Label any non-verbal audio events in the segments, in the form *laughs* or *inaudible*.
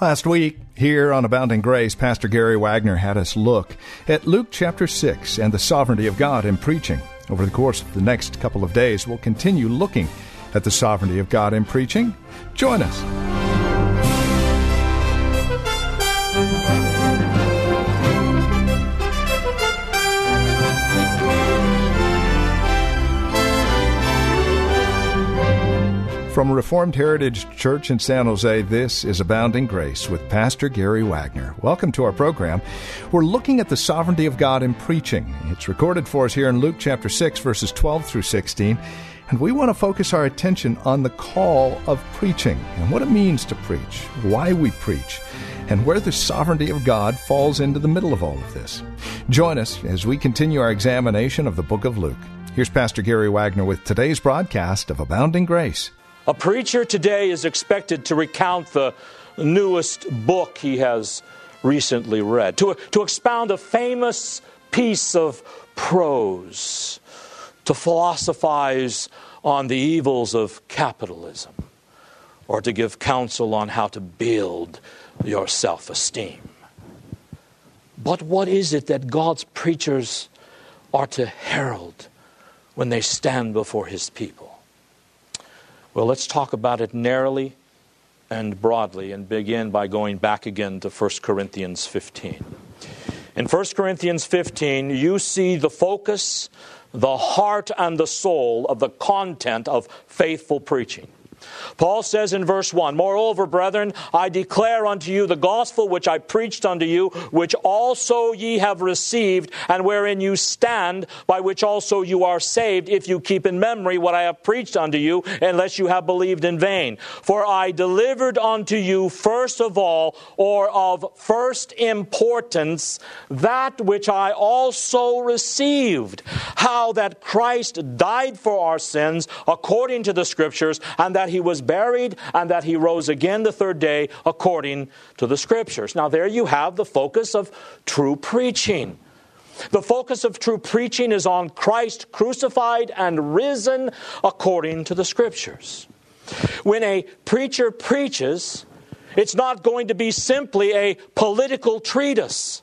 Last week, here on Abounding Grace, Pastor Gary Wagner had us look at Luke chapter 6 and the sovereignty of God in preaching. Over the course of the next couple of days, we'll continue looking at the sovereignty of God in preaching. Join us. From Reformed Heritage Church in San Jose, this is Abounding Grace with Pastor Gary Wagner. Welcome to our program. We're looking at the sovereignty of God in preaching. It's recorded for us here in Luke chapter 6, verses 12 through 16. And we want to focus our attention on the call of preaching and what it means to preach, why we preach, and where the sovereignty of God falls into the middle of all of this. Join us as we continue our examination of the book of Luke. Here's Pastor Gary Wagner with today's broadcast of Abounding Grace. A preacher today is expected to recount the newest book he has recently read, to, to expound a famous piece of prose, to philosophize on the evils of capitalism, or to give counsel on how to build your self esteem. But what is it that God's preachers are to herald when they stand before his people? Well, let's talk about it narrowly and broadly and begin by going back again to 1 Corinthians 15. In 1 Corinthians 15, you see the focus, the heart, and the soul of the content of faithful preaching. Paul says in verse 1 Moreover, brethren, I declare unto you the gospel which I preached unto you, which also ye have received, and wherein you stand, by which also you are saved, if you keep in memory what I have preached unto you, unless you have believed in vain. For I delivered unto you first of all, or of first importance, that which I also received, how that Christ died for our sins according to the Scriptures, and that he was buried and that he rose again the third day according to the scriptures. Now, there you have the focus of true preaching. The focus of true preaching is on Christ crucified and risen according to the scriptures. When a preacher preaches, it's not going to be simply a political treatise.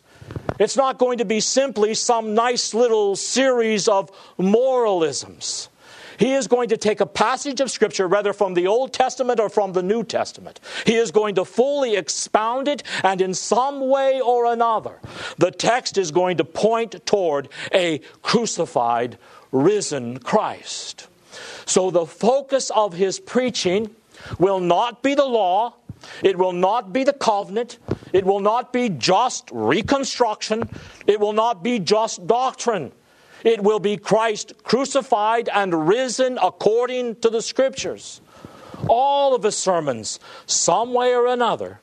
It's not going to be simply some nice little series of moralisms. He is going to take a passage of Scripture, whether from the Old Testament or from the New Testament. He is going to fully expound it, and in some way or another, the text is going to point toward a crucified, risen Christ. So the focus of his preaching will not be the law. It will not be the covenant. It will not be just reconstruction. It will not be just doctrine. It will be Christ crucified and risen according to the Scriptures. All of his sermons, some way or another,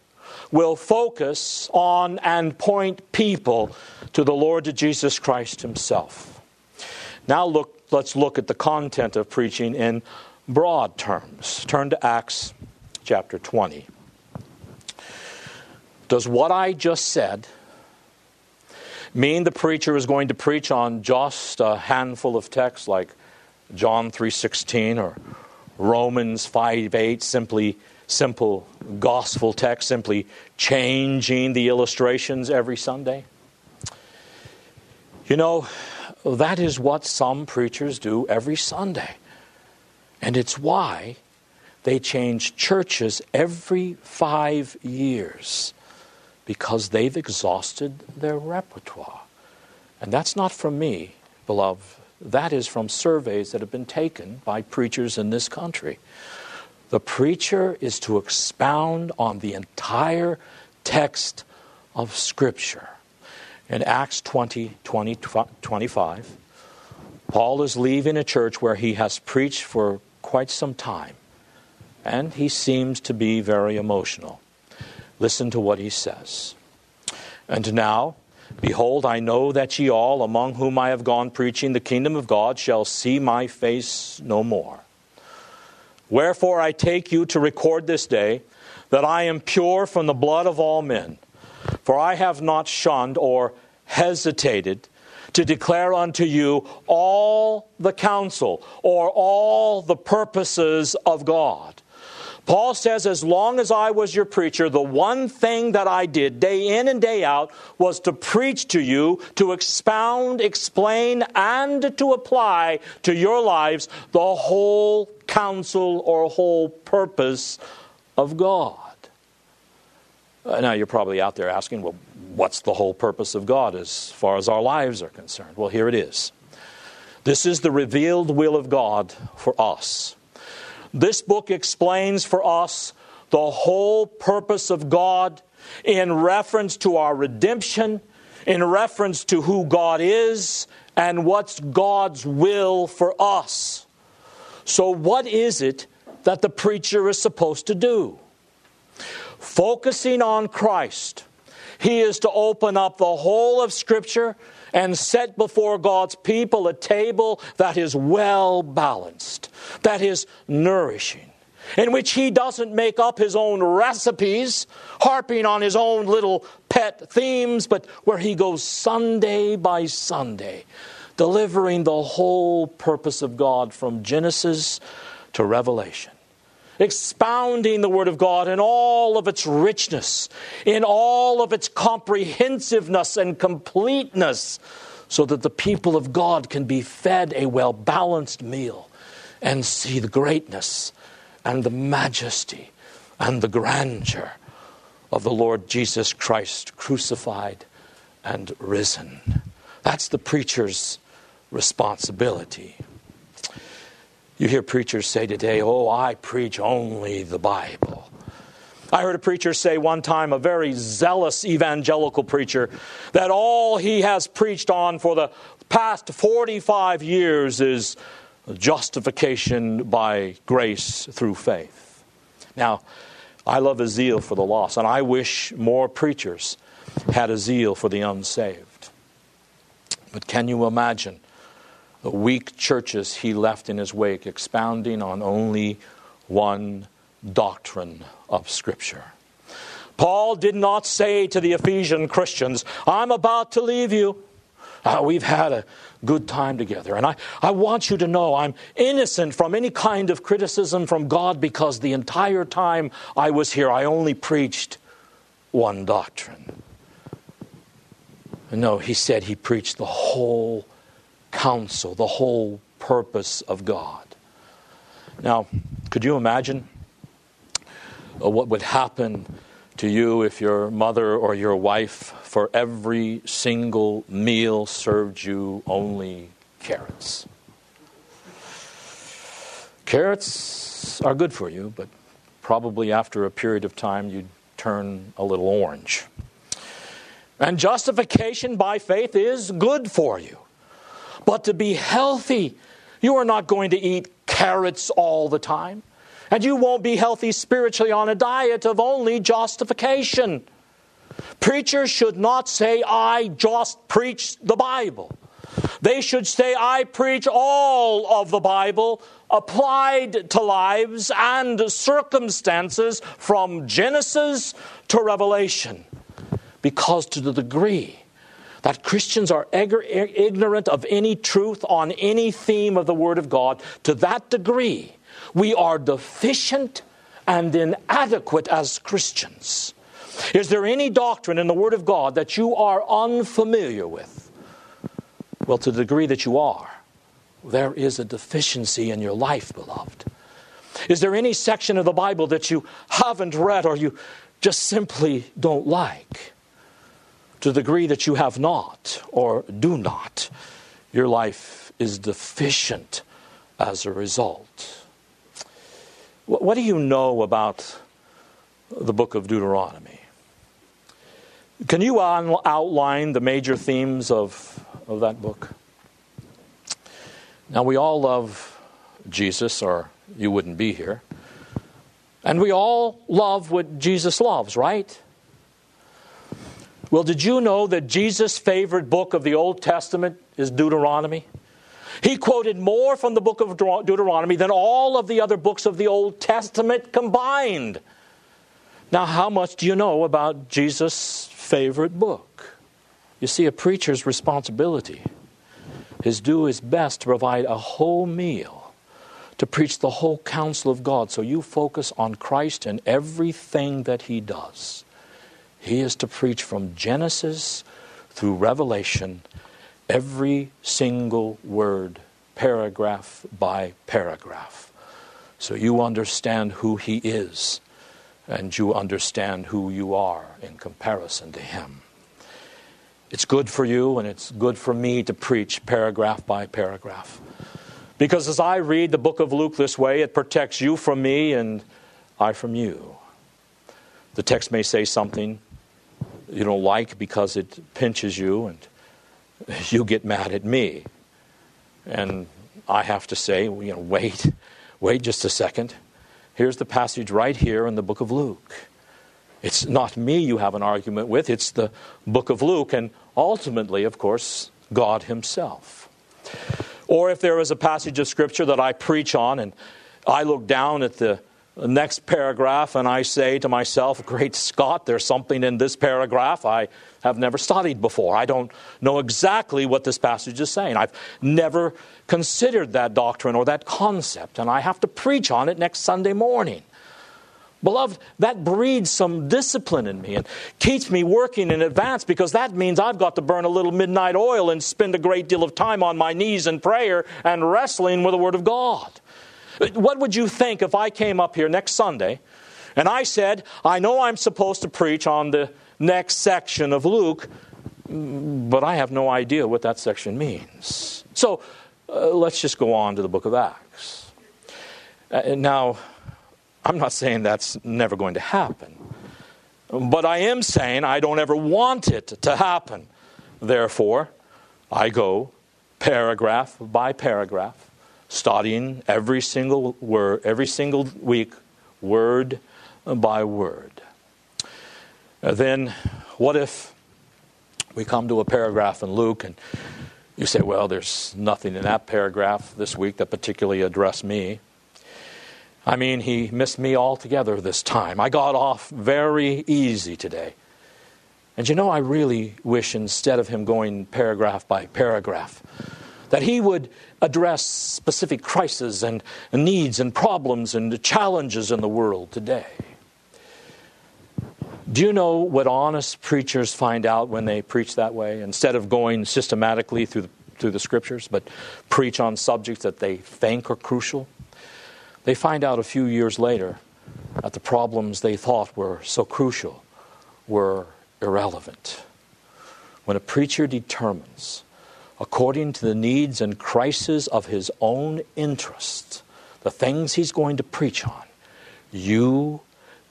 will focus on and point people to the Lord Jesus Christ himself. Now look, let's look at the content of preaching in broad terms. Turn to Acts chapter 20. Does what I just said mean the preacher is going to preach on just a handful of texts like John 3:16 or Romans 5:8 simply simple gospel text simply changing the illustrations every Sunday? You know, that is what some preachers do every Sunday. And it's why they change churches every 5 years because they've exhausted their repertoire. And that's not from me, beloved. That is from surveys that have been taken by preachers in this country. The preacher is to expound on the entire text of Scripture. In Acts 20, 20 25, Paul is leaving a church where he has preached for quite some time, and he seems to be very emotional. Listen to what he says. And now, behold, I know that ye all, among whom I have gone preaching the kingdom of God, shall see my face no more. Wherefore I take you to record this day that I am pure from the blood of all men. For I have not shunned or hesitated to declare unto you all the counsel or all the purposes of God. Paul says, as long as I was your preacher, the one thing that I did day in and day out was to preach to you, to expound, explain, and to apply to your lives the whole counsel or whole purpose of God. Uh, now, you're probably out there asking, well, what's the whole purpose of God as far as our lives are concerned? Well, here it is. This is the revealed will of God for us. This book explains for us the whole purpose of God in reference to our redemption, in reference to who God is, and what's God's will for us. So, what is it that the preacher is supposed to do? Focusing on Christ, he is to open up the whole of Scripture and set before God's people a table that is well balanced, that is nourishing, in which he doesn't make up his own recipes, harping on his own little pet themes, but where he goes Sunday by Sunday, delivering the whole purpose of God from Genesis to Revelation expounding the Word of God in all of its richness, in all of its comprehensiveness and completeness, so that the people of God can be fed a well balanced meal and see the greatness and the majesty and the grandeur of the Lord Jesus Christ crucified and risen. That's the preacher's responsibility. You hear preachers say today, Oh, I preach only the Bible. I heard a preacher say one time, a very zealous evangelical preacher, that all he has preached on for the past 45 years is justification by grace through faith. Now, I love a zeal for the lost, and I wish more preachers had a zeal for the unsaved. But can you imagine the weak churches he left in his wake, expounding on only one doctrine of Scripture. Paul did not say to the Ephesian Christians, I'm about to leave you. Uh, we've had a good time together. And I, I want you to know I'm innocent from any kind of criticism from God because the entire time I was here, I only preached one doctrine. No, he said he preached the whole counsel, the whole purpose of God. Now, could you imagine uh, what would happen to you if your mother or your wife, for every single meal, served you only carrots? Carrots are good for you, but probably after a period of time you'd turn a little orange. And justification by faith is good for you. But to be healthy, you are not going to eat carrots all the time. And you won't be healthy spiritually on a diet of only justification. Preachers should not say, I just preach the Bible. They should say, I preach all of the Bible applied to lives and circumstances from Genesis to Revelation. Because to the degree that Christians are ignorant of any truth on any theme of the Word of God, to that degree, we are deficient and inadequate as Christians. Is there any doctrine in the Word of God that you are unfamiliar with? Well, to the degree that you are, there is a deficiency in your life, beloved. Is there any section of the Bible that you haven't read or you just simply don't like? To the degree that you have not or do not, your life is deficient as a result. What do you know about the book of Deuteronomy? Can you outline the major themes of, of that book? Now, we all love Jesus, or you wouldn't be here. And we all love what Jesus loves, right? Well, did you know that Jesus' favorite book of the Old Testament is Deuteronomy? He quoted more from the book of Deuteronomy than all of the other books of the Old Testament combined. Now, how much do you know about Jesus' favorite book? You see, a preacher's responsibility is do his best to provide a whole meal, to preach the whole counsel of God, so you focus on Christ and everything that he does. He is to preach from Genesis through Revelation every single word, paragraph by paragraph. So you understand who He is and you understand who you are in comparison to Him. It's good for you and it's good for me to preach paragraph by paragraph. Because as I read the book of Luke this way, it protects you from me and I from you. The text may say something you don't like because it pinches you and *laughs* you get mad at me. And I have to say, you know, wait, *laughs* wait just a second. Here's the passage right here in the book of Luke. It's not me you have an argument with, it's the book of Luke, and ultimately, of course, God Himself. Or if there is a passage of Scripture that I preach on and I look down at the next paragraph and I say to myself, Great Scott, there's something in this paragraph I have never studied before. I don't know exactly what this passage is saying. I've never considered that doctrine or that concept, and I have to preach on it next Sunday morning. Beloved, that breeds some discipline in me and keeps me working in advance because that means I've got to burn a little midnight oil and spend a great deal of time on my knees in prayer and wrestling with the Word of God. What would you think if I came up here next Sunday and I said, I know I'm supposed to preach on the next section of Luke, but I have no idea what that section means. So uh, let's just go on to the book of Acts. Uh, now, I'm not saying that's never going to happen, but I am saying I don't ever want it to happen. Therefore, I go paragraph by paragraph, studying every single word, every single week, word by word. Uh, then, what if we come to a paragraph in Luke and you say, well, there's nothing in that paragraph this week that particularly addressed me? I mean, he missed me altogether this time. I got off very easy today. And you know, I really wish instead of him going paragraph by paragraph, that he would address specific crises and needs and problems and challenges in the world today. Do you know what honest preachers find out when they preach that way? Instead of going systematically through the, through the scriptures, but preach on subjects that they think are crucial, they find out a few years later that the problems they thought were so crucial were irrelevant. When a preacher determines, according to the needs and crises of his own interest, the things he's going to preach on, you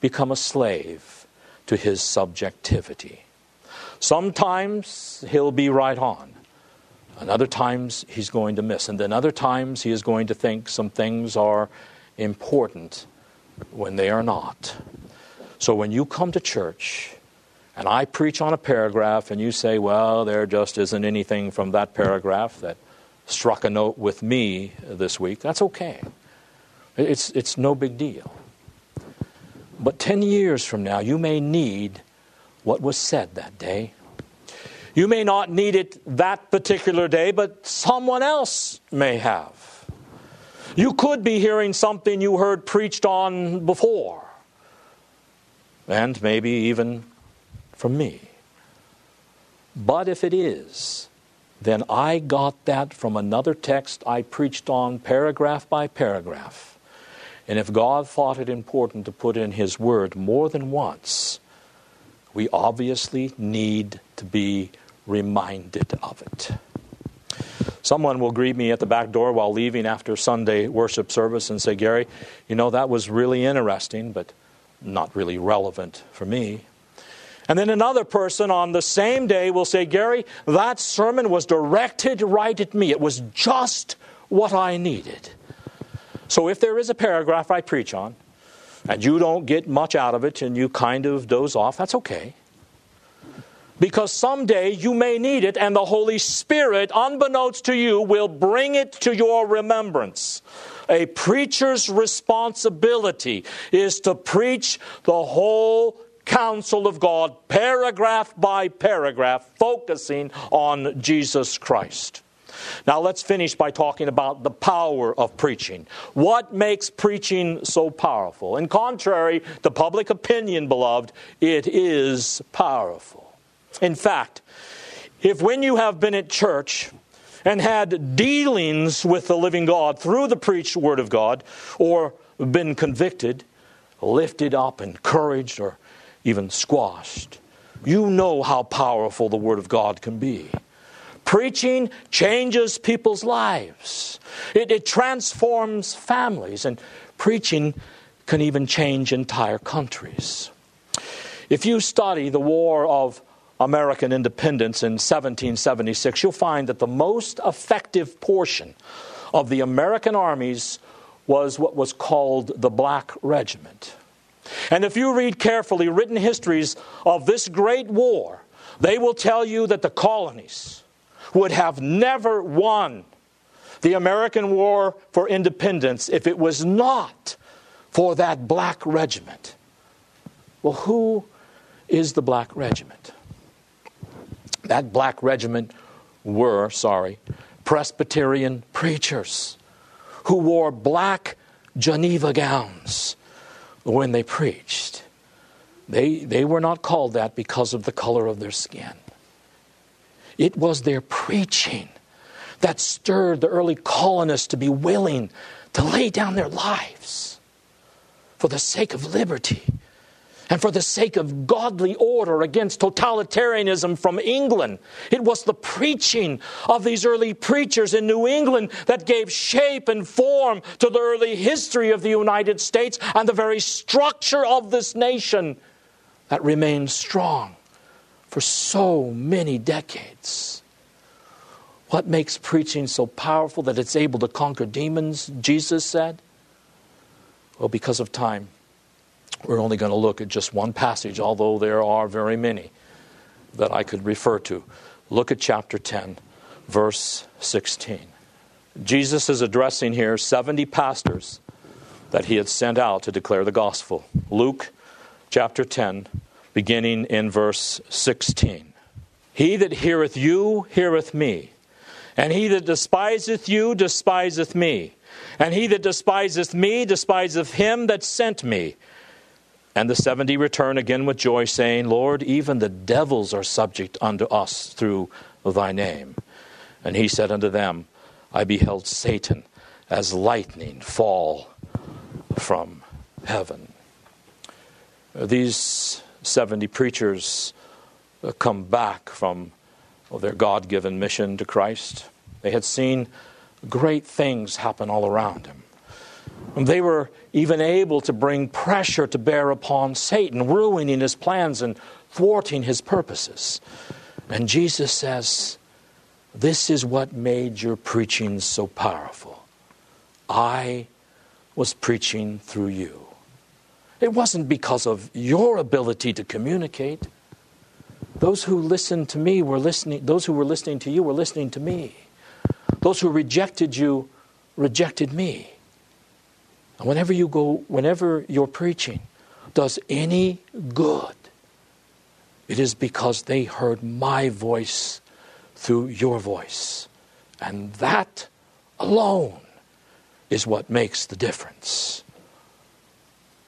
become a slave to his subjectivity. Sometimes he'll be right on, and other times he's going to miss. And then other times he is going to think some things are important when they are not. So when you come to church and I preach on a paragraph and you say, well, there just isn't anything from that paragraph that struck a note with me this week, that's okay. It's, it's no big deal. But 10 years from now, you may need what was said that day. You may not need it that particular day, but someone else may have. You could be hearing something you heard preached on before, and maybe even from me. But if it is, then I got that from another text I preached on paragraph by paragraph. And if God thought it important to put in His Word more than once, we obviously need to be reminded of it. Someone will greet me at the back door while leaving after Sunday worship service and say, Gary, you know, that was really interesting, but not really relevant for me. And then another person on the same day will say, Gary, that sermon was directed right at me. It was just what I needed. So if there is a paragraph I preach on, and you don't get much out of it and you kind of doze off, that's okay. because someday you may need it, and the Holy Spirit, unbeknownst to you, will bring it to your remembrance. A preacher's responsibility is to preach the whole counsel of God, paragraph by paragraph, focusing on Jesus Christ. Now, let's finish by talking about the power of preaching. What makes preaching so powerful? And contrary to public opinion, beloved, it is powerful. In fact, if when you have been at church and had dealings with the living God through the preached Word of God, or been convicted, lifted up, encouraged, or even squashed, you know how powerful the Word of God can be. Preaching changes people's lives, it, it transforms families, and preaching can even change entire countries. If you study the War of American independence in 1776, you'll find that the most effective portion of the American armies was what was called the Black Regiment. And if you read carefully written histories of this great war, they will tell you that the colonies would have never won the American War for Independence if it was not for that black regiment. Well, who is the black regiment? That black regiment were, sorry, Presbyterian preachers who wore black Geneva gowns when they preached. They, they were not called that because of the color of their skin. It was their preaching that stirred the early colonists to be willing to lay down their lives for the sake of liberty and for the sake of godly order against totalitarianism from England. It was the preaching of these early preachers in New England that gave shape and form to the early history of the United States and the very structure of this nation that remained strong for so many decades. What makes preaching so powerful that it's able to conquer demons, Jesus said? Well, because of time. We're only going to look at just one passage, although there are very many that I could refer to. Look at chapter 10, verse 16. Jesus is addressing here 70 pastors that he had sent out to declare the gospel. Luke chapter 10, beginning in verse 16. He that heareth you heareth me, and he that despiseth you despiseth me, and he that despiseth me despiseth him that sent me. And the seventy return again with joy, saying, Lord, even the devils are subject unto us through thy name. And he said unto them, I beheld Satan as lightning fall from heaven. These 70 preachers uh, come back from their God given mission to Christ. They had seen great things happen all around They were even able to bring pressure to bear upon Satan, ruining his plans and thwarting his purposes. And Jesus says, This is what made your preaching so powerful. I was preaching through you. It wasn't because of your ability to communicate. Those who listened to me were listening, those who were listening to you were listening to me. Those who rejected you rejected me. Whenever you go, whenever your preaching does any good, it is because they heard my voice through your voice. And that alone is what makes the difference.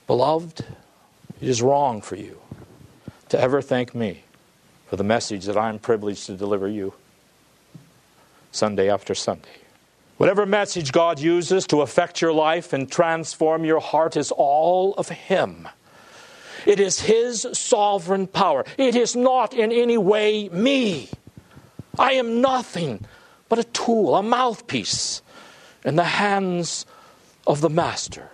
Beloved, it is wrong for you to ever thank me for the message that I'm privileged to deliver you Sunday after Sunday. Whatever message God uses to affect your life and transform your heart is all of Him. It is His sovereign power. It is not in any way me. I am nothing but a tool, a mouthpiece in the hands of the Master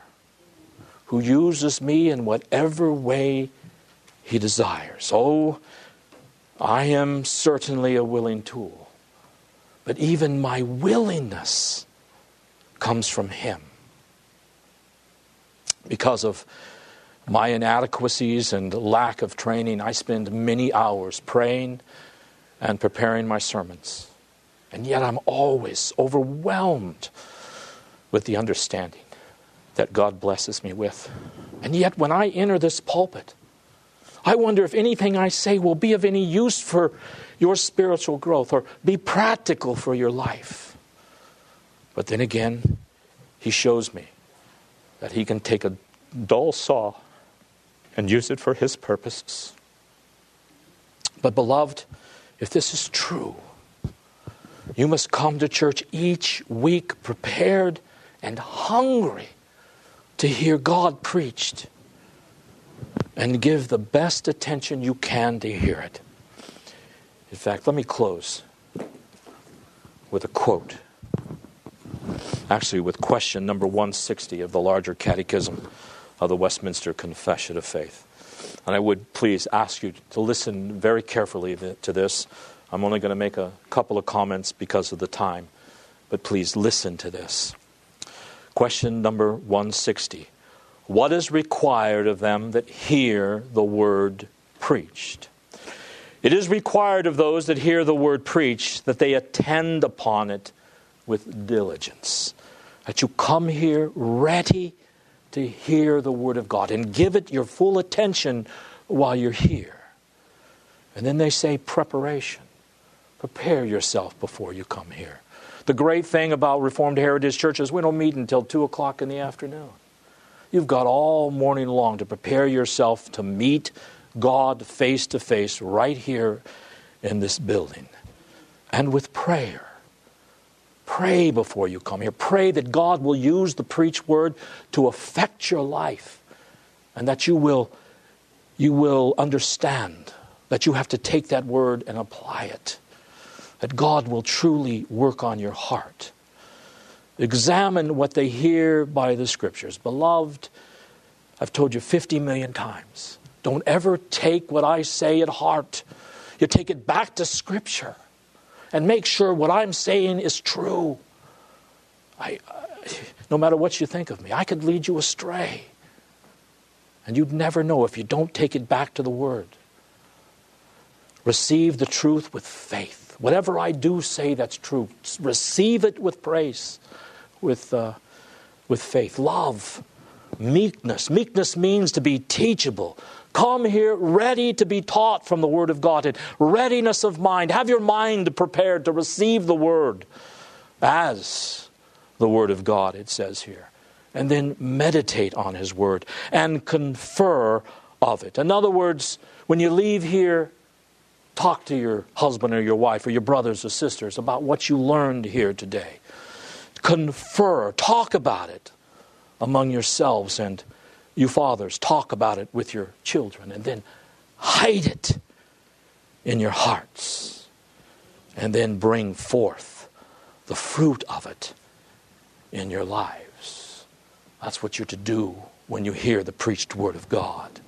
who uses me in whatever way He desires. Oh, I am certainly a willing tool. But even my willingness comes from Him. Because of my inadequacies and lack of training, I spend many hours praying and preparing my sermons. And yet I'm always overwhelmed with the understanding that God blesses me with. And yet when I enter this pulpit, I wonder if anything I say will be of any use for your spiritual growth or be practical for your life. But then again, He shows me that He can take a dull saw and use it for His purposes. But, beloved, if this is true, you must come to church each week prepared and hungry to hear God preached and give the best attention you can to hear it. In fact, let me close with a quote. Actually, with question number 160 of the larger catechism of the Westminster Confession of Faith. And I would please ask you to listen very carefully to this. I'm only going to make a couple of comments because of the time, but please listen to this. Question number 160 What is required of them that hear the word preached? It is required of those that hear the word preached that they attend upon it with diligence. That you come here ready to hear the word of God and give it your full attention while you're here. And then they say preparation. Prepare yourself before you come here. The great thing about Reformed Heritage Church is we don't meet until 2 o'clock in the afternoon. You've got all morning long to prepare yourself to meet God face to face right here in this building. And with prayer. Pray before you come here. Pray that God will use the preached word to affect your life and that you will, you will understand that you have to take that word and apply it that God will truly work on your heart. Examine what they hear by the scriptures. Beloved, I've told you 50 million times. Don't ever take what I say at heart. You take it back to scripture and make sure what I'm saying is true. I, no matter what you think of me, I could lead you astray. And you'd never know if you don't take it back to the Word. Receive the truth with faith. Whatever I do say that's true, receive it with praise, with, uh, with faith. Love, meekness. Meekness means to be teachable. Come here ready to be taught from the Word of God and readiness of mind. Have your mind prepared to receive the Word as the Word of God, it says here. And then meditate on His Word and confer of it. In other words, when you leave here, Talk to your husband or your wife or your brothers or sisters about what you learned here today. Confer, talk about it among yourselves, and you fathers, talk about it with your children, and then hide it in your hearts, and then bring forth the fruit of it in your lives. That's what you're to do when you hear the preached word of God.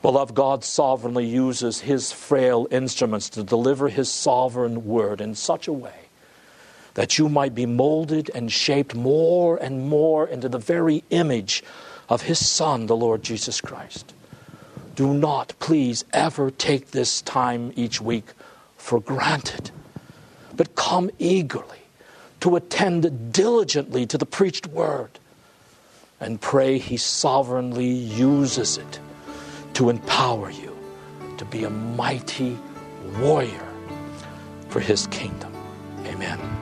Beloved, God sovereignly uses his frail instruments to deliver his sovereign word in such a way that you might be molded and shaped more and more into the very image of his Son, the Lord Jesus Christ. Do not, please, ever take this time each week for granted, but come eagerly to attend diligently to the preached word and pray he sovereignly uses it to empower you to be a mighty warrior for his kingdom. Amen.